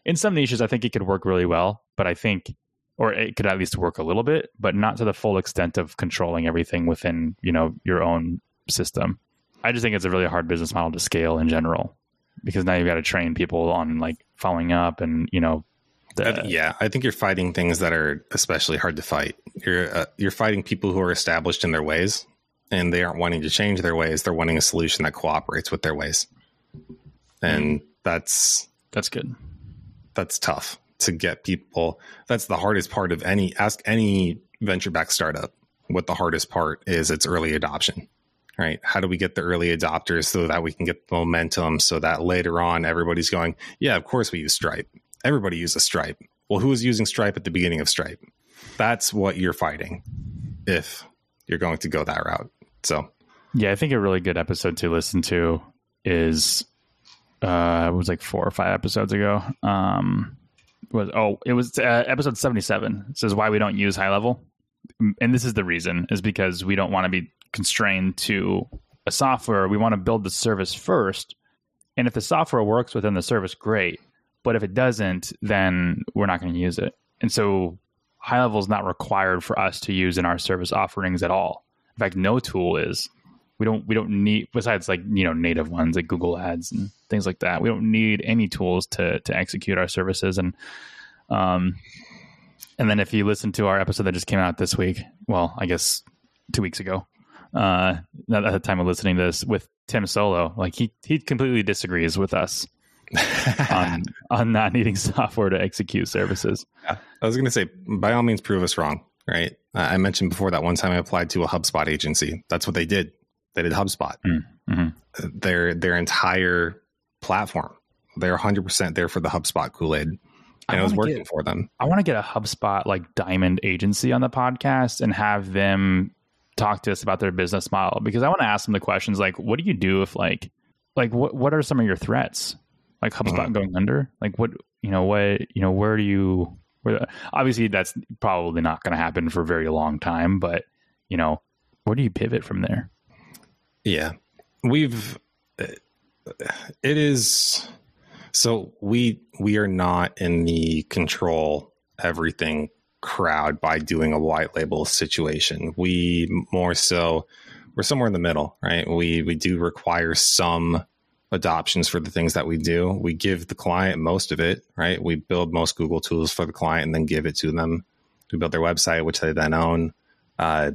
in some niches, I think it could work really well, but I think or it could at least work a little bit, but not to the full extent of controlling everything within you know your own system. I just think it's a really hard business model to scale in general because now you've got to train people on like following up and you know yeah i think you're fighting things that are especially hard to fight. You're uh, you're fighting people who are established in their ways and they aren't wanting to change their ways. They're wanting a solution that cooperates with their ways. And that's that's good. that's tough to get people. That's the hardest part of any ask any venture back startup what the hardest part is. It's early adoption right? How do we get the early adopters so that we can get the momentum so that later on everybody's going, yeah, of course we use Stripe. Everybody uses Stripe. Well, who was using Stripe at the beginning of Stripe? That's what you're fighting if you're going to go that route. So, yeah, I think a really good episode to listen to is uh it was like four or five episodes ago. Um was oh, it was uh, episode 77. It says why we don't use HighLevel. And this is the reason is because we don't want to be constrained to a software. We want to build the service first. And if the software works within the service, great. But if it doesn't, then we're not going to use it. And so HighLevel is not required for us to use in our service offerings at all. In fact, no tool is. We don't we don't need besides like you know native ones like Google Ads and things like that. We don't need any tools to to execute our services and um and then if you listen to our episode that just came out this week, well, I guess two weeks ago, uh, at the time of listening to this with Tim Soulo, Like he he completely disagrees with us on on not needing software to execute services. Yeah. I was going to say, by all means, prove us wrong. Right? Uh, I mentioned before that one time I applied to a HubSpot agency. That's what they did. They did HubSpot. Mm, mm-hmm. Their their entire platform. They're 100 percent there for the HubSpot Kool Aid. And I, was working get, for them. I want to get a HubSpot like diamond agency on the podcast and have them talk to us about their business model because I want to ask them the questions like, what do you do if like, like what what are some of your threats? Like HubSpot mm-hmm. going under? Like what you know what you know where do you where obviously that's probably not going to happen for a very long time, but you know where do you pivot from there? Yeah, we've it is so we we are not in the control everything crowd by doing a white label situation. We more so we're somewhere in the middle, right? We we do require some adoptions for the things that we do. We give the client most of it, right? We build most Google tools for the client and then give it to them. We build their website, which they then own. Uh,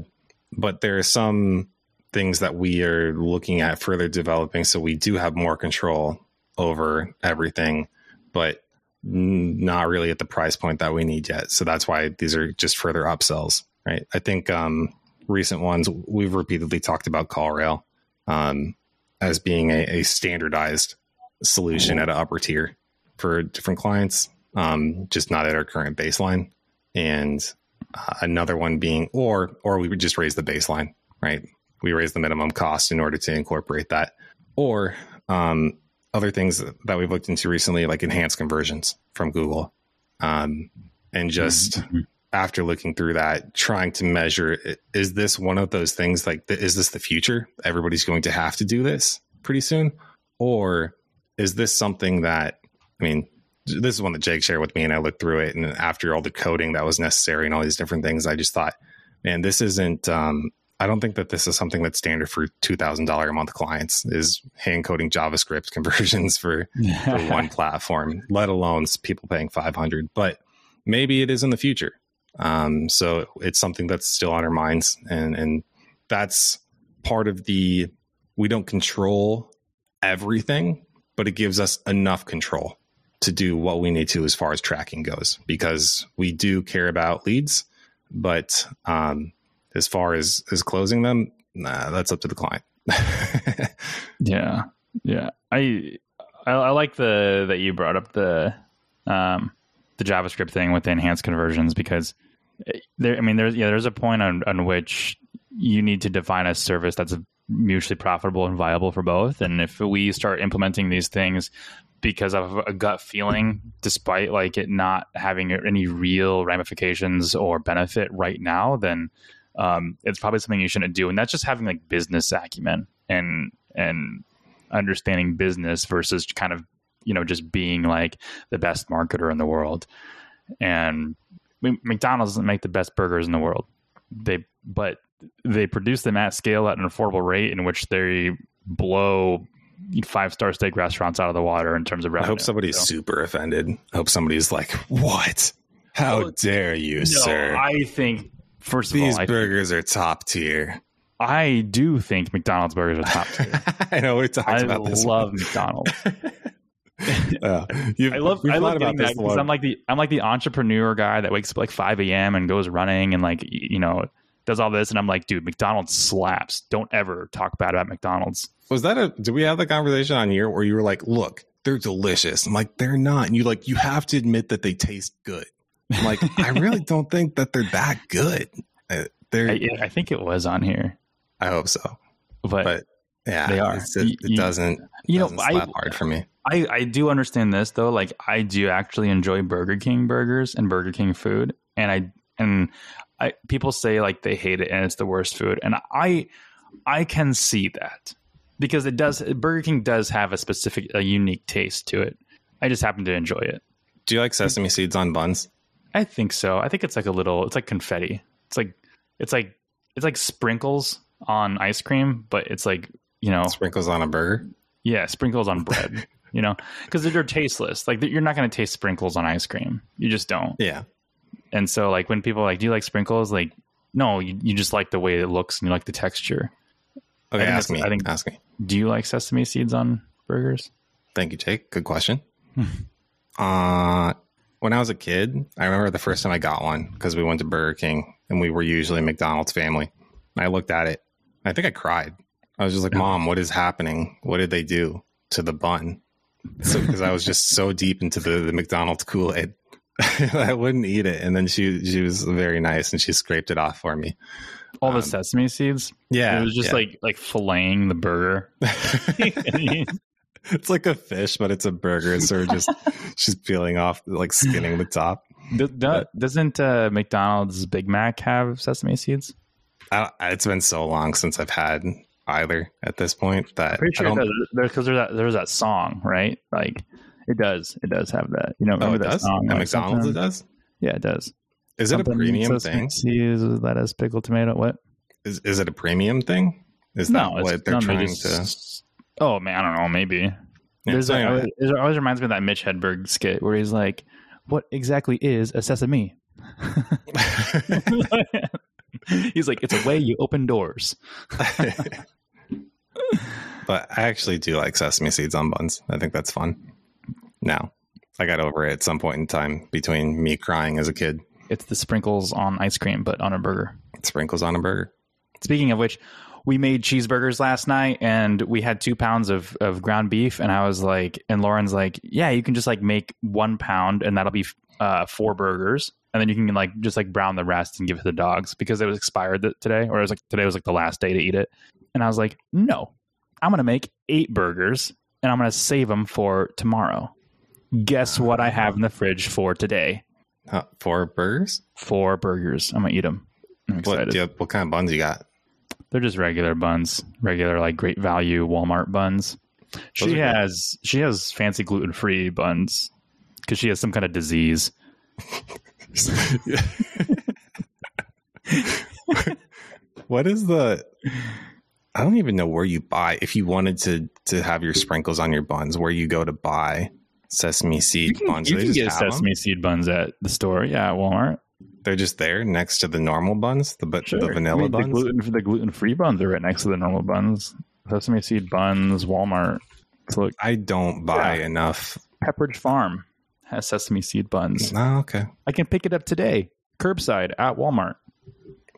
but there are some things that we are looking at further developing, so we do have more control over everything. But not really at the price point that we need yet. So that's why these are just further upsells, right? I think um, recent ones we've repeatedly talked about CallRail um, as being a, a, standardized solution at an upper tier for different clients, um, just not at our current baseline. And uh, another one being, or or we would just raise the baseline, right? We raise the minimum cost in order to incorporate that, or um, other things that we've looked into recently, like enhanced conversions from Google. Um, and just mm-hmm. After looking through that, trying to measure is this one of those things like, is this the future? Everybody's going to have to do this pretty soon? Or is this something that, I mean, this is one that Jake shared with me and I looked through it. And after all the coding that was necessary and all these different things, I just thought, man, this isn't, um, I don't think that this is something that's standard for two thousand dollar a month clients is hand coding JavaScript conversions for, for one platform, let alone people paying five hundred. But maybe it is in the future. Um, so it's something that's still on our minds, and and that's part of the we don't control everything, but it gives us enough control to do what we need to as far as tracking goes because we do care about leads, but um, as far as as closing them, nah, that's up to the client. yeah, yeah. I, I I like the that you brought up the um the JavaScript thing with the enhanced conversions because there. I mean, there's yeah, there's a point on on which you need to define a service that's mutually profitable and viable for both. And if we start implementing these things because of a gut feeling, despite like it not having any real ramifications or benefit right now, then um, it's probably something you shouldn't do. And that's just having like business acumen and and understanding business versus kind of you know just being like the best marketer in the world. And McDonald's doesn't make the best burgers in the world. They but they produce them at scale at an affordable rate in which they blow five star steak restaurants out of the water in terms of revenue. I hope somebody's so. super offended. I hope somebody's like, "What? How dare you, no, sir?" I think first of all, these burgers are top tier. I do think McDonald's burgers are top tier. I know we talked I about this. I love McDonald's. uh, I love I love about that because I'm like the I'm like the entrepreneur guy that wakes up like 5 a.m. and goes running and like you know does all this, and I'm like, dude, McDonald's slaps. Don't ever talk bad about McDonald's. Was that a? Did we have the conversation on here where you were like, look, they're delicious? I'm like, they're not. And you like, you have to admit that they taste good. I'm like, I really don't think that they're that good. Uh, they're. I, I, think it was on here. I hope so. But, but yeah, they are. It, it you, doesn't. You doesn't know, I hard for me. I, I do understand this though. Like I do actually enjoy Burger King burgers and Burger King food, and I and I, people say like they hate it and it's the worst food, and I I can see that because it does Burger King does have a specific a unique taste to it. I just happen to enjoy it. Do you like sesame seeds on buns? I think so. I think it's like a little. It's like confetti. It's like it's like it's like sprinkles on ice cream, but it's like you know sprinkles on a burger. Yeah, sprinkles on bread. you know, because they're tasteless. Like you're not going to taste sprinkles on ice cream. You just don't. Yeah. And so like when people are like, do you like sprinkles? Like, no, you, you just like the way it looks and you like the texture. Okay, ask me. I think. Ask me. Do you like sesame seeds on burgers? Thank you, Jake. Good question. uh, when I was a kid, I remember the first time I got one because we went to Burger King and we were usually McDonald's family. I looked at it. I think I cried. I was just like, "Mom, what is happening? What did they do to the bun?" So because I was just so deep into the, the McDonald's Kool Aid. I wouldn't eat it, and then she she was very nice, and she scraped it off for me. All um, the sesame seeds. Yeah, it was just yeah. like like filleting the burger. it's like a fish, but it's a burger. So we're just she's peeling off, like skinning the top. Do, do, doesn't uh, McDonald's Big Mac have sesame seeds? I, it's been so long since I've had either at this point that pretty sure because there's that there's that song right like it does. It does have that. You know, oh, it does. Song, At like McDonald's, it does. Yeah, it does. Is Something it a premium thing? Cheese, lettuce, pickle, tomato. What? Is is it a premium thing? Is no, that what they're trying just, to? Oh man, I don't know. Maybe. Yeah, There's anyway. a, it always reminds me of that Mitch Hedberg skit where he's like, "What exactly is a sesame?" he's like, "It's a way you open doors." but I actually do like sesame seeds on buns. I think that's fun. Now, I got over it at some point in time between me crying as a kid. It's the sprinkles on ice cream, but on a burger. Sprinkles on a burger. Speaking of which, we made cheeseburgers last night and we had two pounds of, of ground beef. And I was like, and Lauren's like, yeah, you can just like make one pound and that'll be uh, four burgers. And then you can like just like brown the rest and give it to the dogs because it was expired today, or it was like today was like the last day to eat it. And I was like, no, I'm going to make eight burgers and I'm going to save them for tomorrow. Guess what I have in the fridge for today? Uh, four burgers? Four burgers. I'm gonna eat them. I'm excited. What, you, what kind of buns you got? They're just regular buns, regular like great value Walmart buns. Those she has good. she has fancy gluten free buns because she has some kind of disease. what is the? I don't even know where you buy if you wanted to to have your sprinkles on your buns. Where you go to buy sesame seed you can, buns. You can get sesame them? seed buns at the store. Yeah, at Walmart. they're just there next to the normal buns, the but the vanilla I mean, buns. The gluten, the gluten-free buns are right next to the normal buns. Sesame seed buns, Walmart. So look, I don't buy Yeah. enough. Pepperidge Farm has sesame seed buns. Oh, okay. I can pick it up today, curbside at Walmart.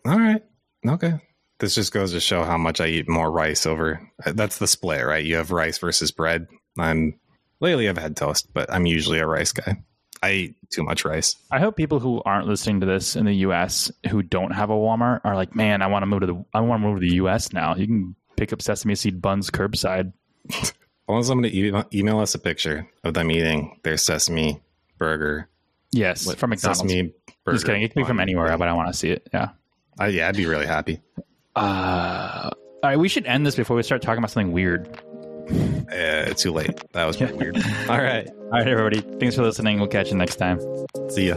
All right. Okay. This just goes to show how much I eat more rice over. That's the split, right? You have rice versus bread. I'm lately I've had toast, but I'm usually a rice guy. I eat too much rice. I hope people who aren't listening to this in the U.S. who don't have a Walmart are like, man, I want to move to the I want to move to the U.S. now. You can pick up sesame seed buns curbside. I want someone to email, email us a picture of them eating their sesame burger. Yes, from McDonald's. Sesame burger. Just kidding. It can be from anywhere, but I want to see it. Yeah. Uh, yeah, I'd be really happy. Uh, all right, we should end this before we start talking about something weird. Uh, too late. That was weird. All right. All right, everybody. Thanks for listening. We'll catch you next time. See ya.